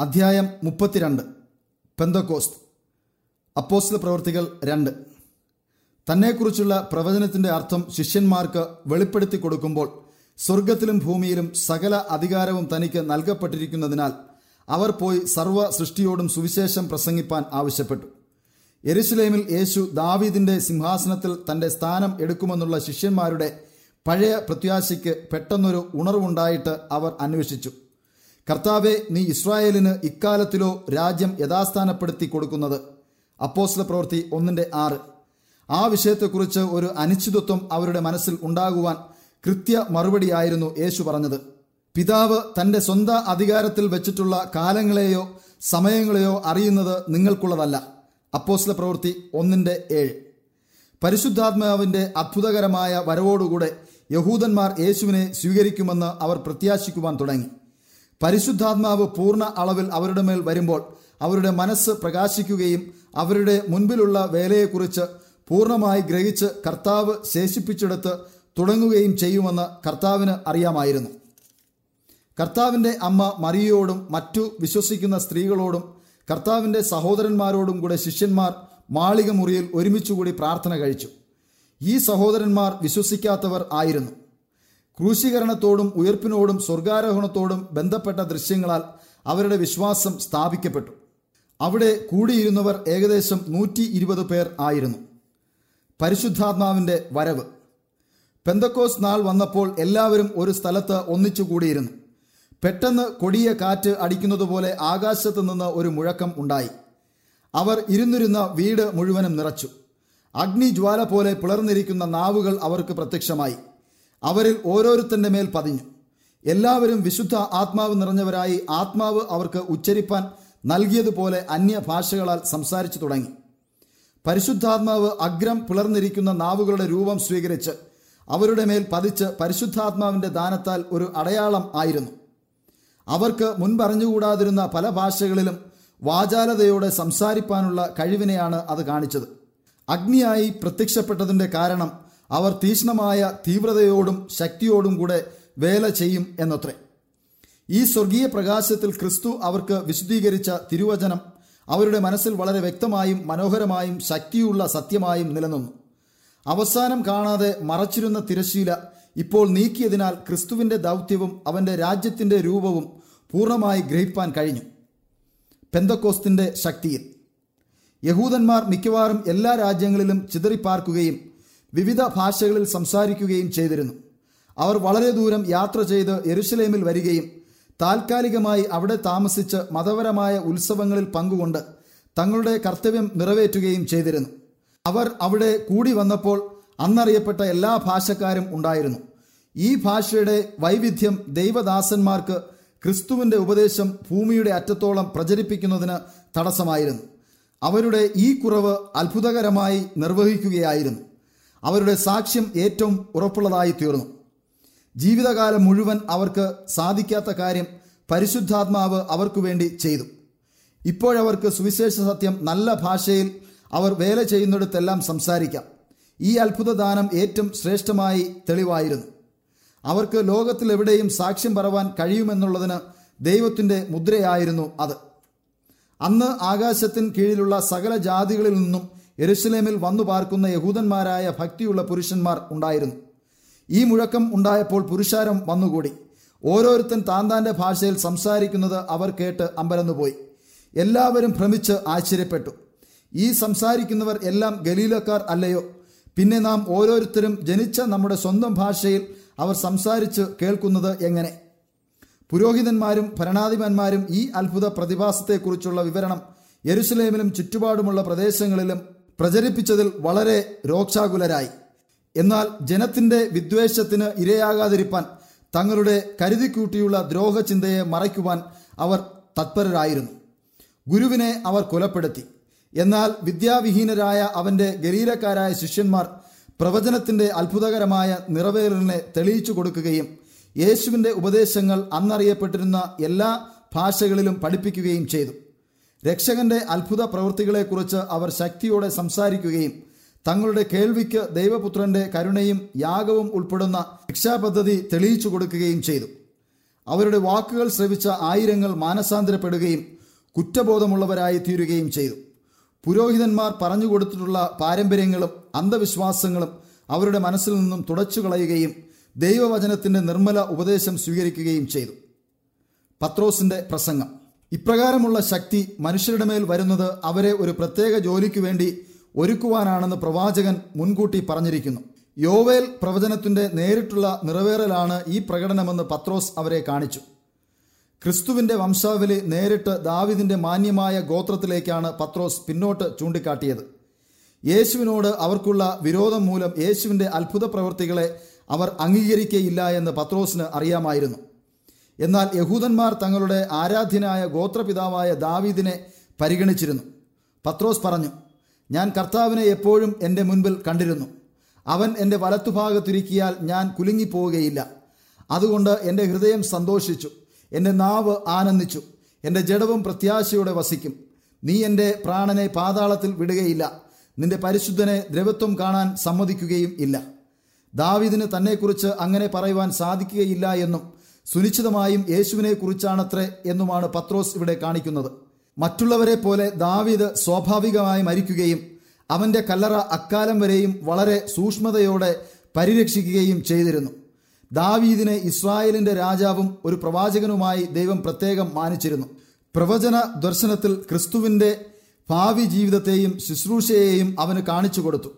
അധ്യായം മുപ്പത്തിരണ്ട്. പെന്തക്കോസ്ത്. അപ്പോസ്റ്റൽ പ്രവർത്തികൾ രണ്ട്. തന്നെക്കുറിച്ചുള്ള പ്രവചനത്തിന്റെ അർത്ഥം ശിഷ്യന്മാർക്ക് വെളിപ്പെടുത്തി കൊടുക്കുമ്പോൾ സ്വർഗത്തിലും ഭൂമിയിലും സകല അധികാരവും തനിക്ക് നൽകപ്പെട്ടിരിക്കുന്നതിനാൽ അവർ പോയി സർവ സൃഷ്ടിയോടും സുവിശേഷം പ്രസംഗിപ്പാൻ ആവശ്യപ്പെട്ടു. എരുസലേമിൽ യേശു ദാവീദിന്റെ സിംഹാസനത്തിൽ തന്റെ സ്ഥാനം എടുക്കുമെന്നുള്ള ശിഷ്യന്മാരുടെ പഴയ പ്രത്യാശയ്ക്ക് പെട്ടെന്നൊരു ഉണർവുണ്ടായിട്ട് അവർ അന്വേഷിച്ചു. കർത്താവെ നീ ഇസ്രായേലിന് ഇക്കാലത്തിലോ രാജ്യം യഥാസ്ഥാനപ്പെടുത്തി കൊടുക്കുന്നത്. അപ്പോസ്ല പ്രവൃത്തി ഒന്നിന്റെ ആറ്. ആ വിഷയത്തെക്കുറിച്ച് ഒരു അനിശ്ചിതത്വം അവരുടെ മനസ്സിൽ ഉണ്ടാകുവാൻ കൃത്യ മറുപടിയായിരുന്നു യേശു പറഞ്ഞത്. പിതാവ് തന്റെ സ്വന്ത അധികാരത്തിൽ വെച്ചിട്ടുള്ള കാലങ്ങളെയോ സമയങ്ങളെയോ അറിയുന്നത് നിങ്ങൾക്കുള്ളതല്ല. അപ്പോസ്ല പ്രവൃത്തി ഒന്നിന്റെ ഏഴ്. പരിശുദ്ധാത്മാവിന്റെ അത്ഭുതകരമായ വരവോടുകൂടെ യഹൂദന്മാർ യേശുവിനെ സ്വീകരിക്കുമെന്ന് അവർ പ്രത്യാശിക്കുവാൻ തുടങ്ങി. പരിശുദ്ധാത്മാവ് പൂർണ അളവിൽ അവരുടെ മേൽ വരുമ്പോൾ അവരുടെ മനസ്സ് പ്രകാശിക്കുകയും അവരുടെ മുൻപിലുള്ള വേലയെക്കുറിച്ച് പൂർണമായി ഗ്രഹിച്ച് കർത്താവ് ശേഷിപ്പിച്ചെടുത്ത് തുടങ്ങുകയും ചെയ്യുമെന്ന് കർത്താവിന് അറിയാമായിരുന്നു. കർത്താവിന്റെ അമ്മ മറിയയോടും മറ്റു വിശ്വസിക്കുന്ന സ്ത്രീകളോടും കർത്താവിന്റെ സഹോദരന്മാരോടും കൂടെ ശിഷ്യന്മാർ മാളിക മുറിയിൽ ഒരുമിച്ചുകൂടി പ്രാർത്ഥന കഴിച്ചു. ഈ സഹോദരന്മാർ വിശ്വസിക്കാത്തവർ ആയിരുന്നു. ക്രൂശീകരണത്തോടും ഉയർപ്പിനോടും സ്വർഗാരോഹണത്തോടും ബന്ധപ്പെട്ട ദൃശ്യങ്ങളാൽ അവരുടെ വിശ്വാസം സ്ഥാപിക്കപ്പെട്ടു. അവിടെ കൂടിയിരുന്നവർ ഏകദേശം നൂറ്റി ഇരുപത് പേർ ആയിരുന്നു. പരിശുദ്ധാത്മാവിന്റെ വരവ്. പെന്തക്കോസ് നാൾ വന്നപ്പോൾ എല്ലാവരും ഒരു സ്ഥലത്ത് ഒന്നിച്ചു കൂടിയിരുന്നു. പെട്ടെന്ന് കൊടിയ കാറ്റ് അടിക്കുന്നതുപോലെ ആകാശത്ത് നിന്ന് ഒരു മുഴക്കം ഉണ്ടായി. അവർ ഇരുന്നിരുന്ന വീട് മുഴുവനും നിറച്ചു. അഗ്നിജ്വാല പോലെ പിളർന്നിരിക്കുന്ന നാവുകൾ അവർക്ക് പ്രത്യക്ഷമായി. അവരിൽ ഓരോരുത്തന്റെ മേൽ പതിഞ്ഞു. എല്ലാവരും വിശുദ്ധ ആത്മാവ് നിറഞ്ഞവരായി ആത്മാവ് അവർക്ക് ഉച്ചരിപ്പാൻ നൽകിയതുപോലെ അന്യഭാഷകളാൽ സംസാരിച്ചു തുടങ്ങി. പരിശുദ്ധാത്മാവ് അഗ്രം പിളർന്നിരിക്കുന്ന നാവുകളുടെ രൂപം സ്വീകരിച്ച് അവരുടെ മേൽ പതിച്ച് പരിശുദ്ധാത്മാവിന്റെ ദാനത്താൽ ഒരു അടയാളം ആയിരുന്നു. അവർക്ക് മുൻപറിഞ്ഞുകൂടാതിരുന്ന പല ഭാഷകളിലും വാചാലതയോടെ സംസാരിപ്പാനുള്ള കഴിവിനെയാണ് അത് കാണിച്ചത്. അഗ്നിയായി പ്രത്യക്ഷപ്പെട്ടതിന്റെ കാരണം അവർ തീക്ഷ്ണമായ തീവ്രതയോടും ശക്തിയോടും കൂടെ വേല ചെയ്യും എന്നത്രേ. ഈ സ്വർഗീയ പ്രകാശത്തിൽ ക്രിസ്തു അവർക്ക് വിശദീകരിച്ച തിരുവചനം അവരുടെ മനസ്സിൽ വളരെ വ്യക്തമായും മനോഹരമായും ശക്തിയുള്ള സത്യമായും നിലനിന്നു. അവസാനം കാണാതെ മറച്ചിരുന്ന തിരശീല ഇപ്പോൾ നീക്കിയതിനാൽ ക്രിസ്തുവിന്റെ ദൗത്യവും അവന്റെ രാജ്യത്തിന്റെ രൂപവും പൂർണമായി ഗ്രഹിപ്പാൻ കഴിഞ്ഞു. പെന്തക്കോസ്തിന്റെ ശക്തിയിൽ. യഹൂദന്മാർ മിക്കവാറും എല്ലാ രാജ്യങ്ങളിലും ചിതറിപ്പാർക്കുകയും വിവിധ ഭാഷകളിൽ സംസാരിക്കുകയും ചെയ്തിരുന്നു. അവർ വളരെ ദൂരം യാത്ര ചെയ്ത് എരുസലേമിൽ വരികയും താൽക്കാലികമായി അവിടെ താമസിച്ച് മതപരമായ ഉത്സവങ്ങളിൽ പങ്കുകൊണ്ട് തങ്ങളുടെ കർത്തവ്യം നിറവേറ്റുകയും ചെയ്തിരുന്നു. അവർ അവിടെ കൂടി വന്നപ്പോൾ അന്നറിയപ്പെട്ട എല്ലാ ഭാഷക്കാരും ഉണ്ടായിരുന്നു. ഈ ഭാഷയുടെ വൈവിധ്യം ദൈവദാസന്മാർക്ക് ക്രിസ്തുവിന്റെ ഉപദേശം ഭൂമിയുടെ അറ്റത്തോളം പ്രചരിപ്പിക്കുന്നതിന് തടസ്സമായിരുന്നു. അവരുടെ ഈ കുറവ് അത്ഭുതകരമായി നിർവഹിക്കുകയായിരുന്നു. അവരുടെ സാക്ഷ്യം ഏറ്റവും ഉറപ്പുള്ളതായി തീർന്നു. ജീവിതകാലം മുഴുവൻ അവർക്ക് സാധിക്കാത്ത കാര്യം പരിശുദ്ധാത്മാവ് അവർക്കു വേണ്ടി ചെയ്തു. ഇപ്പോഴവർക്ക് സുവിശേഷ സത്യം നല്ല ഭാഷയിൽ അവർ വേല ചെയ്യുന്നിടത്തെല്ലാം സംസാരിക്കാം. ഈ അത്ഭുതദാനം ഏറ്റവും ശ്രേഷ്ഠമായി തെളിവായിരുന്നു. അവർക്ക് ലോകത്തിലെവിടെയും സാക്ഷ്യം പറവാൻ കഴിയുമെന്നുള്ളതിന് ദൈവത്തിന്റെ മുദ്രയായിരുന്നു അത്. അന്ന് ആകാശത്തിന് കീഴിലുള്ള സകല ജാതികളിൽ നിന്നും എരുസലേമിൽ വന്നു പാർക്കുന്ന യഹൂദന്മാരായ ഭക്തിയുള്ള പുരുഷന്മാർ ഉണ്ടായിരുന്നു. ഈ മുഴക്കം ഉണ്ടായപ്പോൾ പുരുഷാരം വന്നുകൂടി. ഓരോരുത്തൻ താന്താന്റെ ഭാഷയിൽ സംസാരിക്കുന്നത് അവർ കേട്ട് അമ്പരന്നുപോയി. എല്ലാവരും ഭ്രമിച്ച് ആശ്ചര്യപ്പെട്ടു. ഈ സംസാരിക്കുന്നവർ എല്ലാം ഗലീലക്കാർ അല്ലയോ? പിന്നെ നാം ഓരോരുത്തരും ജനിച്ച നമ്മുടെ സ്വന്തം ഭാഷയിൽ അവർ സംസാരിച്ച് കേൾക്കുന്നത് എങ്ങനെ? പുരോഹിതന്മാരും ഭരണാധിപന്മാരും ഈ അത്ഭുത പ്രതിഭാസത്തെക്കുറിച്ചുള്ള വിവരണം യെരുസലേമിലും ചുറ്റുപാടുമുള്ള പ്രദേശങ്ങളിലും പ്രചരിപ്പിച്ചതിൽ വളരെ രോക്ഷാകുലരായി. എന്നാൽ ജനത്തിന്റെ വിദ്വേഷത്തിന് ഇരയാകാതിരിപ്പാൻ തങ്ങളുടെ കരുതിക്കൂട്ടിയുള്ള ദ്രോഹചിന്തയെ മറയ്ക്കുവാൻ അവർ തത്പരരായിരുന്നു. ഗുരുവിനെ അവർ കൊലപ്പെടുത്തി. എന്നാൽ വിദ്യാവിഹീനരായ അവന്റെ ഗരീരക്കാരായ ശിഷ്യന്മാർ പ്രവചനത്തിന്റെ അത്ഭുതകരമായ നിറവേറലിനെ തെളിയിച്ചു കൊടുക്കുകയും യേശുവിന്റെ ഉപദേശങ്ങൾ അന്നറിയപ്പെട്ടിരുന്ന എല്ലാ ഭാഷകളിലും പഠിപ്പിക്കുകയും ചെയ്തു. രക്ഷകന്റെ അത്ഭുത പ്രവൃത്തികളെക്കുറിച്ച് അവർ ശക്തിയോടെ സംസാരിക്കുകയും തങ്ങളുടെ കേൾവിക്ക് ദൈവപുത്രന്റെ കരുണയും യാഗവും ഉൾപ്പെടുന്ന ശിക്ഷാപദ്ധതി തെളിയിച്ചു കൊടുക്കുകയും ചെയ്തു. അവരുടെ വാക്കുകൾ ശ്രവിച്ച ആയിരങ്ങൾ മാനസാന്തരപ്പെടുകയും കുറ്റബോധമുള്ളവരായി തീരുകയും ചെയ്തു. പുരോഹിതന്മാർ പറഞ്ഞു കൊടുത്തിട്ടുള്ള പാരമ്പര്യങ്ങളും അന്ധവിശ്വാസങ്ങളും അവരുടെ മനസ്സിൽ നിന്നും തുടച്ചു കളയുകയും ദൈവവചനത്തിന്റെ നിർമ്മല ഉപദേശം സ്വീകരിക്കുകയും ചെയ്തു. പത്രോസിന്റെ പ്രസംഗം. ഇപ്രകാരമുള്ള ശക്തി മനുഷ്യരുടെ മേൽ വരുന്നത് അവരെ ഒരു പ്രത്യേക ജോലിക്ക് വേണ്ടി ഒരുക്കുവാനാണെന്ന് പ്രവാചകൻ മുൻകൂട്ടി പറഞ്ഞിരിക്കുന്നു. യോവേൽ പ്രവചനത്തിന്റെ നേരിട്ടുള്ള നിറവേറലാണ് ഈ പ്രകടനമെന്ന് പത്രോസ് അവരെ കാണിച്ചു. ക്രിസ്തുവിന്റെ വംശാവലി നേരിട്ട് ദാവിദിന്റെ മാന്യമായ ഗോത്രത്തിലേക്കാണ് പത്രോസ് പിന്നോട്ട് ചൂണ്ടിക്കാട്ടിയത്. യേശുവിനോട് അവർക്കുള്ള വിരോധം മൂലം യേശുവിന്റെ അത്ഭുത പ്രവൃത്തികളെ അവർ അംഗീകരിക്കുകയില്ല എന്ന് പത്രോസിന് അറിയാമായിരുന്നു. എന്നാൽ യഹൂദന്മാർ തങ്ങളുടെ ആരാധ്യനായ ഗോത്രപിതാവായ ദാവീദിനെ പരിഗണിച്ചിരുന്നു. പത്രോസ് പറഞ്ഞു ഞാൻ കർത്താവിനെ എപ്പോഴും എന്റെ മുൻപിൽ കണ്ടിരുന്നു. അവൻ എന്റെ വലത്തുഭാഗത്തിരിക്കിയാൽ ഞാൻ കുലുങ്ങിപ്പോവുകയില്ല. അതുകൊണ്ട് എന്റെ ഹൃദയം സന്തോഷിച്ചു. എന്റെ നാവ് ആനന്ദിച്ചു. എന്റെ ജഡവും പ്രത്യാശയോടെ വസിക്കും. നീ എന്റെ പ്രാണനെ പാതാളത്തിൽ വിടുകയില്ല. നിന്റെ പരിശുദ്ധനെ ദ്രവത്വം കാണാൻ സമ്മതിക്കുകയും ഇല്ല. ദാവിദിന് തന്നെക്കുറിച്ച് അങ്ങനെ പറയുവാൻ സാധിക്കുകയില്ല എന്നും സുനിശ്ചിതമായും യേശുവിനെ കുറിച്ചാണത്രേ എന്നുമാണ് പത്രോസ് ഇവിടെ കാണിക്കുന്നത്. മറ്റുള്ളവരെ പോലെ ദാവീദ് സ്വാഭാവികമായി മരിക്കുകയും അവന്റെ കല്ലറ അക്കാലം വരെയും വളരെ സൂക്ഷ്മതയോടെ പരിരക്ഷിക്കുകയും ചെയ്തിരുന്നു. ദാവീദിനെ ഇസ്രായേലിന്റെ രാജാവും ഒരു പ്രവാചകനുമായി ദൈവം പ്രത്യേകം മാനിച്ചിരുന്നു. പ്രവചന ദർശനത്തിൽ ക്രിസ്തുവിന്റെ ഭാവി ജീവിതത്തെയും ശുശ്രൂഷയെയും അവന് കാണിച്ചു കൊടുത്തു.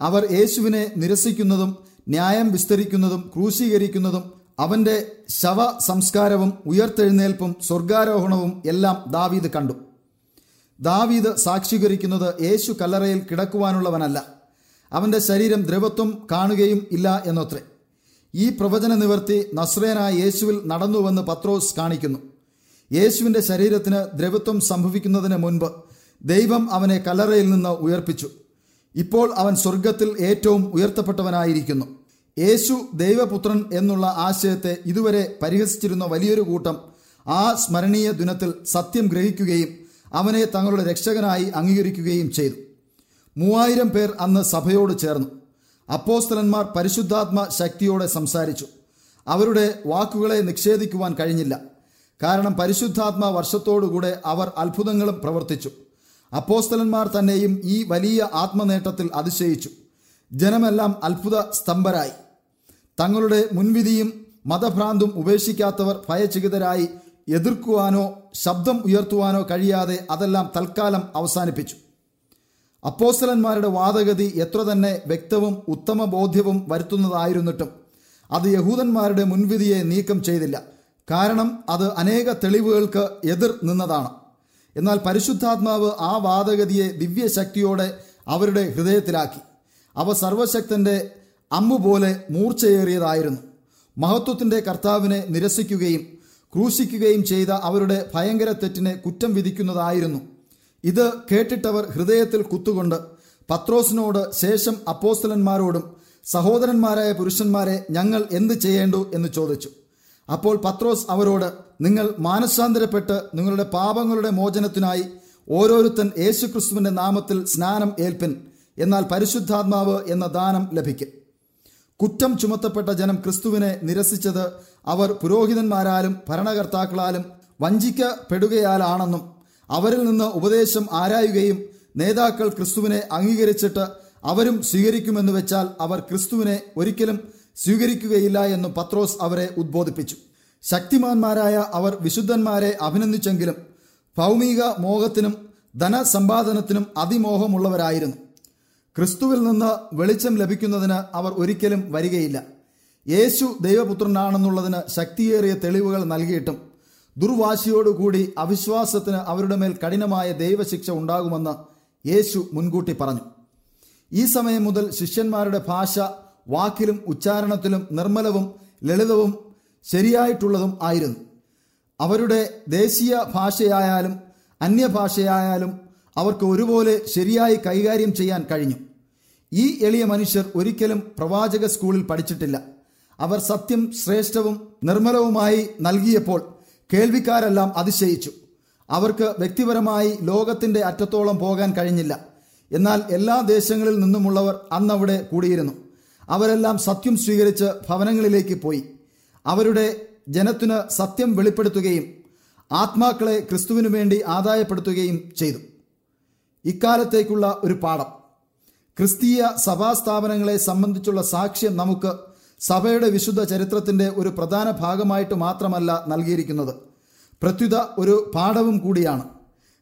അവർ യേശുവിനെ നിരസിക്കുന്നതും ന്യായം വിസ്തരിക്കുന്നതും ക്രൂശീകരിക്കുന്നതും അവന്റെ ശവ സംസ്കാരവും ഉയർത്തെഴുന്നേൽപ്പും സ്വർഗാരോഹണവും എല്ലാം ദാവീദ് കണ്ടു. ദാവീദ് സാക്ഷീകരിക്കുന്നത് യേശു കല്ലറയിൽ കിടക്കുവാനുള്ളവനല്ല. അവന്റെ ശരീരം ദ്രവത്വം കാണുകയും ഇല്ല എന്നത്രേ. ഈ പ്രവചന നിവർത്തി നസ്രേനായ യേശുവിൽ നടന്നുവെന്ന് പത്രോസ് കാണിക്കുന്നു. യേശുവിന്റെ ശരീരത്തിന് ദ്രവത്വം സംഭവിക്കുന്നതിന് മുൻപ് ദൈവം അവനെ കല്ലറയിൽ നിന്ന് ഉയർപ്പിച്ചു. ഇപ്പോൾ അവൻ സ്വർഗത്തിൽ ഏറ്റവും ഉയർത്തപ്പെട്ടവനായിരിക്കുന്നു. യേശു ദൈവപുത്രൻ എന്നുള്ള ആശയത്തെ ഇതുവരെ പരിഹസിച്ചിരുന്ന വലിയൊരു കൂട്ടം ആ സ്മരണീയ ദിനത്തിൽ സത്യം ഗ്രഹിക്കുകയും അവനെ തങ്ങളുടെ രക്ഷകനായി അംഗീകരിക്കുകയും ചെയ്തു. മൂവായിരം പേർ അന്ന് സഭയോട് ചേർന്നു. അപ്പോസ്തലന്മാർ പരിശുദ്ധാത്മ ശക്തിയോടെ സംസാരിച്ചു. അവരുടെ വാക്കുകളെ നിഷേധിക്കുവാൻ കഴിഞ്ഞില്ല. കാരണം പരിശുദ്ധാത്മ വർഷത്തോടുകൂടെ അവർ അത്ഭുതങ്ങളും പ്രവർത്തിച്ചു. അപ്പോസ്തലന്മാർ തന്നെയും ഈ വലിയ ആത്മനേട്ടത്തിൽ അതിശയിച്ചു. ജനമെല്ലാം അത്ഭുത സ്തംഭരായി. തങ്ങളുടെ മുൻവിധിയും മതഭ്രാന്തും ഉപേക്ഷിക്കാത്തവർ ഭയചകിതരായി എതിർക്കുവാനോ ശബ്ദം ഉയർത്തുവാനോ കഴിയാതെ അതെല്ലാം തൽക്കാലം അവസാനിപ്പിച്ചു. അപ്പോസ്തലന്മാരുടെ വാദഗതി എത്ര തന്നെ വ്യക്തവും ഉത്തമ ബോധ്യവും വരുത്തുന്നതായിരുന്നിട്ടും അത് യഹൂദന്മാരുടെ മുൻവിധിയെ നീക്കം ചെയ്തില്ല. കാരണം അത് അനേക തെളിവുകൾക്ക് എതിർ നിന്നതാണ്. എന്നാൽ പരിശുദ്ധാത്മാവ് ആ വാദഗതിയെ ദിവ്യശക്തിയോടെ അവരുടെ ഹൃദയത്തിലാക്കി. അവ സർവശക്തന്റെ അമ്പ് പോലെ മൂർച്ചയേറിയതായിരുന്നു. മഹത്വത്തിന്റെ കർത്താവിനെ നിരസിക്കുകയും ക്രൂശിക്കുകയും ചെയ്ത അവരുടെ ഭയങ്കര തെറ്റിനെ കുറ്റം വിധിക്കുന്നതായിരുന്നു. ഇത് കേട്ടിട്ടവർ ഹൃദയത്തിൽ കുത്തുകൊണ്ട് പത്രോസിനോട് ശേഷം അപ്പോസ്തലന്മാരോടും സഹോദരന്മാരായ പുരുഷന്മാരെ ഞങ്ങൾ എന്ത് ചെയ്യേണ്ടു എന്ന് ചോദിച്ചു. അപ്പോൾ പത്രോസ് അവരോട് നിങ്ങൾ മാനസാന്തരപ്പെട്ട് നിങ്ങളുടെ പാപങ്ങളുടെ മോചനത്തിനായി ഓരോരുത്തൻ യേശുക്രിസ്തുവിന്റെ നാമത്തിൽ സ്നാനം ഏൽപ്പിൻ എന്നാൽ പരിശുദ്ധാത്മാവ് എന്ന ദാനം ലഭിക്കും. കുറ്റം ചുമത്തപ്പെട്ട ജനം ക്രിസ്തുവിനെ നിരസിച്ചത് അവർ പുരോഹിതന്മാരാലും ഭരണകർത്താക്കളാലും വഞ്ചിക്കപ്പെടുകയാലാണെന്നും അവരിൽ നിന്ന് ഉപദേശം ആരായുകയും നേതാക്കൾ ക്രിസ്തുവിനെ അംഗീകരിച്ചിട്ട് അവരും സ്വീകരിക്കുമെന്ന് വെച്ചാൽ അവർ ക്രിസ്തുവിനെ ഒരിക്കലും സ്വീകരിക്കുകയില്ല എന്നും പത്രോസ് അവരെ ഉദ്ബോധിപ്പിച്ചു. ശക്തിമാന്മാരായ അവർ വിശുദ്ധന്മാരെ അഭിനന്ദിച്ചെങ്കിലും ഭൗമിക മോഹത്തിനും ധനസമ്പാദനത്തിനും അതിമോഹമുള്ളവരായിരുന്നു. ക്രിസ്തുവിൽ നിന്ന് വെളിച്ചം ലഭിക്കുന്നതിന് അവർ ഒരിക്കലും വരികയില്ല. യേശു ദൈവപുത്രനാണെന്നുള്ളതിന് ശക്തിയേറിയ തെളിവുകൾ നൽകിയിട്ടും ദുർവാശിയോടുകൂടി അവിശ്വാസത്തിന് അവരുടെ മേൽ കഠിനമായ ദൈവശിക്ഷ ഉണ്ടാകുമെന്ന് യേശു മുൻകൂട്ടി പറഞ്ഞു. ഈ സമയം മുതൽ ശിഷ്യന്മാരുടെ ഭാഷ വാക്കിലും ഉച്ചാരണത്തിലും നിർമ്മലവും ലളിതവും ശരിയായിട്ടുള്ളതും ആയിരുന്നു. അവരുടെ ദേശീയ ഭാഷയായാലും അന്യഭാഷയായാലും അവർക്ക് ഒരുപോലെ ശരിയായി കൈകാര്യം ചെയ്യാൻ കഴിഞ്ഞു. ഈ എളിയ മനുഷ്യർ ഒരിക്കലും പ്രവാചക സ്കൂളിൽ പഠിച്ചിട്ടില്ല. അവർ സത്യം ശ്രേഷ്ഠവും നിർമ്മലവുമായി നൽകിയപ്പോൾ കേൾവിക്കാരെല്ലാം അതിശയിച്ചു. അവർക്ക് വ്യക്തിപരമായി ലോകത്തിന്റെ അറ്റത്തോളം പോകാൻ കഴിഞ്ഞില്ല. എന്നാൽ എല്ലാ ദേശങ്ങളിൽ നിന്നുമുള്ളവർ അന്നവിടെ കൂടിയിരുന്നു. അവരെല്ലാം സത്യം സ്വീകരിച്ച് ഭവനങ്ങളിലേക്ക് പോയി. അവരുടെ ജനത്തിന് സത്യം വെളിപ്പെടുത്തുകയും ആത്മാക്കളെ ക്രിസ്തുവിനു വേണ്ടി ആദായപ്പെടുത്തുകയും ചെയ്തു. ഇക്കാലത്തേക്കുള്ള ഒരു പാഠം. ക്രിസ്തീയ സഭാസ്ഥാപനങ്ങളെ സംബന്ധിച്ചുള്ള സാക്ഷ്യം നമുക്ക് സഭയുടെ വിശുദ്ധ ചരിത്രത്തിന്റെ ഒരു പ്രധാന ഭാഗമായിട്ട് മാത്രമല്ല നൽകിയിരിക്കുന്നത്. പ്രത്യുത ഒരു പാഠവും കൂടിയാണ്.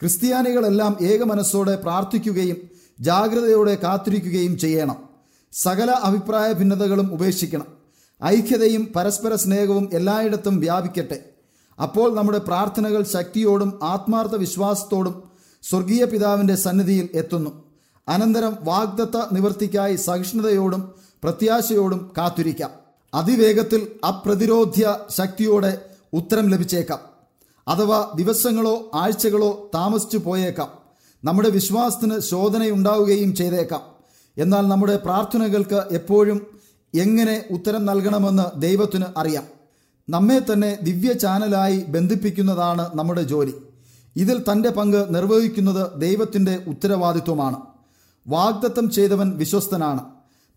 ക്രിസ്ത്യാനികളെല്ലാം ഏകമനസ്സോടെ പ്രാർത്ഥിക്കുകയും ജാഗ്രതയോടെ കാത്തിരിക്കുകയും ചെയ്യണം. സകല അഭിപ്രായ ഭിന്നതകളും ഉപേക്ഷിക്കണം. ഐക്യതയും പരസ്പര സ്നേഹവും എല്ലായിടത്തും വ്യാപിക്കട്ടെ. അപ്പോൾ നമ്മുടെ പ്രാർത്ഥനകൾ ശക്തിയോടും ആത്മാർത്ഥ വിശ്വാസത്തോടും സ്വർഗീയ പിതാവിന്റെ സന്നിധിയിൽ എത്തുന്നു. അനന്തരം വാഗ്ദത്ത നിവർത്തിക്കായി സഹിഷ്ണുതയോടും പ്രത്യാശയോടും കാത്തിരിക്കാം. അതിവേഗത്തിൽ അപ്രതിരോധ്യ ശക്തിയോടെ ഉത്തരം ലഭിച്ചേക്കാം. അഥവാ ദിവസങ്ങളോ ആഴ്ചകളോ താമസിച്ചു പോയേക്കാം. നമ്മുടെ വിശ്വാസത്തിന് ശോധനയുണ്ടാവുകയും ചെയ്തേക്കാം. എന്നാൽ നമ്മുടെ പ്രാർത്ഥനകൾക്ക് എപ്പോഴും എങ്ങനെ ഉത്തരം നൽകണമെന്ന് ദൈവത്തിന് അറിയാം. നമ്മെ തന്നെ ദിവ്യ ചാനലായി ബന്ധിപ്പിക്കുന്നതാണ് നമ്മുടെ ജോലി. ഇതിൽ തന്റെ പങ്ക് നിർവഹിക്കുന്നത് ദൈവത്തിന്റെ ഉത്തരവാദിത്വമാണ്. വാഗ്ദത്തം ചെയ്തവൻ വിശ്വസ്തനാണ്.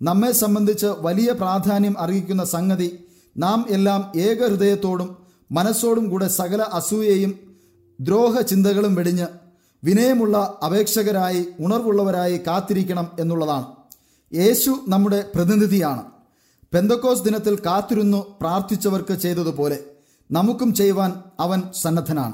നമ്മെ സംബന്ധിച്ച് വലിയ പ്രാധാന്യം അറിയിക്കുന്ന സംഗതി നാം എല്ലാം ഏകഹൃദയത്തോടും മനസ്സോടും കൂടെ സകല അസൂയയും ദ്രോഹ ചിന്തകളും വെടിഞ്ഞ് വിനയമുള്ള അപേക്ഷകരായി ഉണർവുള്ളവരായി കാത്തിരിക്കണം എന്നുള്ളതാണ്. യേശു നമ്മുടെ പ്രതിനിധിയാണ്. പെന്തക്കോസ് ദിനത്തിൽ കാത്തിരുന്നു പ്രാർത്ഥിച്ചവർക്ക് ചെയ്തതുപോലെ നമുക്കും ചെയ്യുവാൻ അവൻ സന്നദ്ധനാണ്.